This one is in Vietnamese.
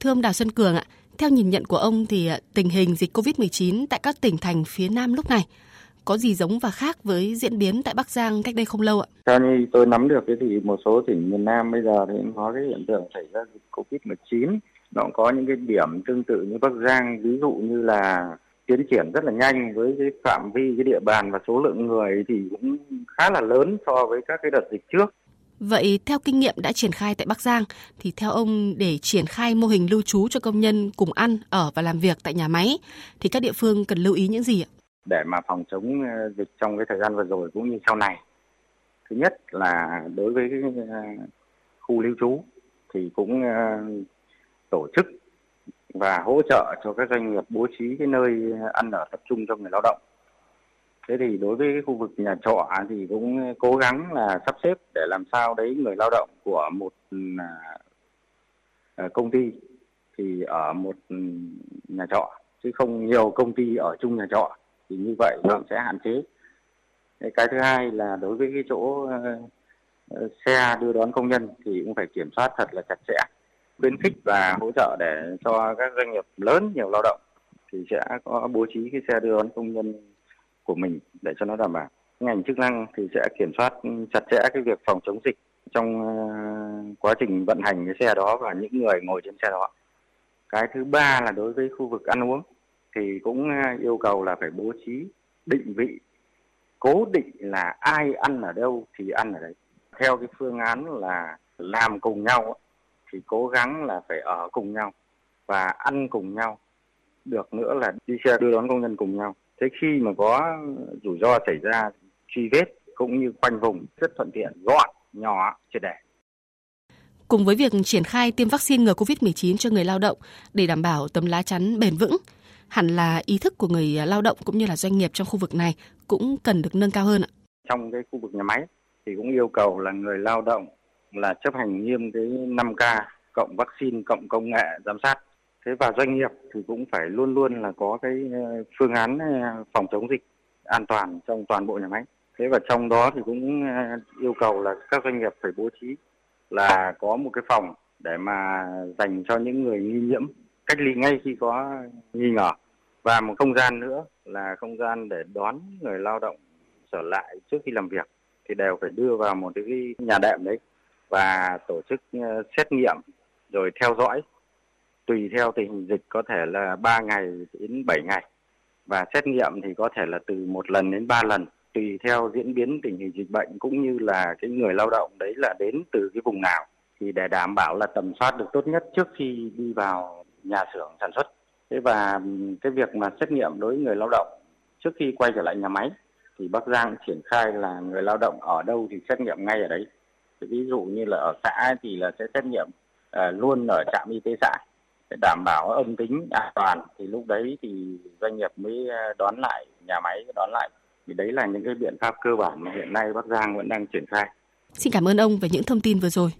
Thưa ông Đào Xuân Cường ạ, theo nhìn nhận của ông thì à, tình hình dịch COVID-19 tại các tỉnh thành phía Nam lúc này có gì giống và khác với diễn biến tại Bắc Giang cách đây không lâu ạ? Theo như tôi nắm được thì một số tỉnh miền Nam bây giờ thì có cái hiện tượng xảy ra dịch COVID-19. Nó có những cái điểm tương tự như Bắc Giang, ví dụ như là tiến triển rất là nhanh với cái phạm vi cái địa bàn và số lượng người thì cũng khá là lớn so với các cái đợt dịch trước. Vậy theo kinh nghiệm đã triển khai tại Bắc Giang thì theo ông để triển khai mô hình lưu trú cho công nhân cùng ăn, ở và làm việc tại nhà máy thì các địa phương cần lưu ý những gì ạ? Để mà phòng chống ờ, dịch trong cái thời gian vừa rồi cũng như sau này. Thứ nhất là đối với cái khu lưu trú thì cũng ờ, tổ chức và hỗ trợ cho các doanh nghiệp bố trí cái nơi ăn ở tập trung cho người lao động thế thì đối với khu vực nhà trọ thì cũng cố gắng là sắp xếp để làm sao đấy người lao động của một à, à, công ty thì ở một nhà trọ, chứ không nhiều công ty ở chung nhà trọ thì như vậy nó sẽ hạn chế. Cái thứ hai là đối với cái chỗ ờ, ờ, xe đưa đón công nhân thì cũng phải kiểm soát thật là chặt chẽ, khuyến khích và hỗ trợ để cho các doanh nghiệp lớn, nhiều lao động thì sẽ có bố trí cái xe đưa đón công nhân của mình để cho nó đảm bảo. Ngành chức năng thì sẽ kiểm soát chặt chẽ cái việc phòng chống dịch trong ờ, quá trình vận hành cái xe đó và những người ngồi trên xe đó. Cái thứ ba là đối với khu vực ăn uống thì cũng ờ, yêu cầu là phải bố trí định vị, cố định là ai ăn ở đâu thì ăn ở đấy. Theo cái phương án là làm cùng nhau thì cố gắng là phải ở cùng nhau và ăn cùng nhau. Được nữa là đi xe đưa đón công nhân cùng nhau thế khi mà có rủi ro xảy ra truy vết cũng như khoanh vùng rất thuận tiện gọn nhỏ triệt để cùng với việc triển khai tiêm vaccine ngừa COVID-19 cho người lao động để đảm bảo tấm lá chắn bền vững, hẳn là ý thức của người lao động cũng như là doanh nghiệp trong khu vực này cũng cần được nâng cao hơn ạ. Trong cái khu vực nhà máy thì cũng yêu cầu là người lao động là chấp hành nghiêm cái 5K cộng vaccine cộng công nghệ giám sát thế và doanh nghiệp thì cũng phải luôn luôn là có cái ờ, phương án ờ, phòng chống dịch an toàn trong toàn bộ nhà máy. Thế và trong đó thì cũng ờ, yêu cầu là các doanh nghiệp phải bố trí là có một cái phòng để mà dành cho những người nghi nhiễm, cách ly ngay khi có nghi ngờ. Và một không gian nữa là không gian để đón người lao động trở lại trước khi làm việc thì đều phải đưa vào một cái nhà đệm đấy và tổ chức xét nghiệm rồi theo dõi tùy theo tình hình dịch có thể là 3 ngày đến 7 ngày và xét nghiệm thì có thể là từ một lần đến 3 lần, tùy theo diễn biến tình hình dịch bệnh cũng như là cái người lao động đấy là đến từ cái vùng nào thì để đảm bảo là tầm soát được tốt nhất trước khi đi vào nhà xưởng sản xuất. Thế và cái việc mà xét nghiệm đối với người lao động trước khi quay trở lại nhà máy, thì Bắc Giang triển khai là người lao động ở đâu thì xét nghiệm ngay ở đấy. Ví dụ như là ở xã thì là sẽ xét nghiệm à, luôn ở trạm y tế xã để đảm bảo âm tính an toàn, thì lúc đấy thì doanh nghiệp mới ờ, đón lại, nhà máy đón lại thì đấy là những cái biện pháp cơ bản mà hiện nay Bắc Giang vẫn đang triển khai. Xin cảm ơn ông về những thông tin vừa rồi.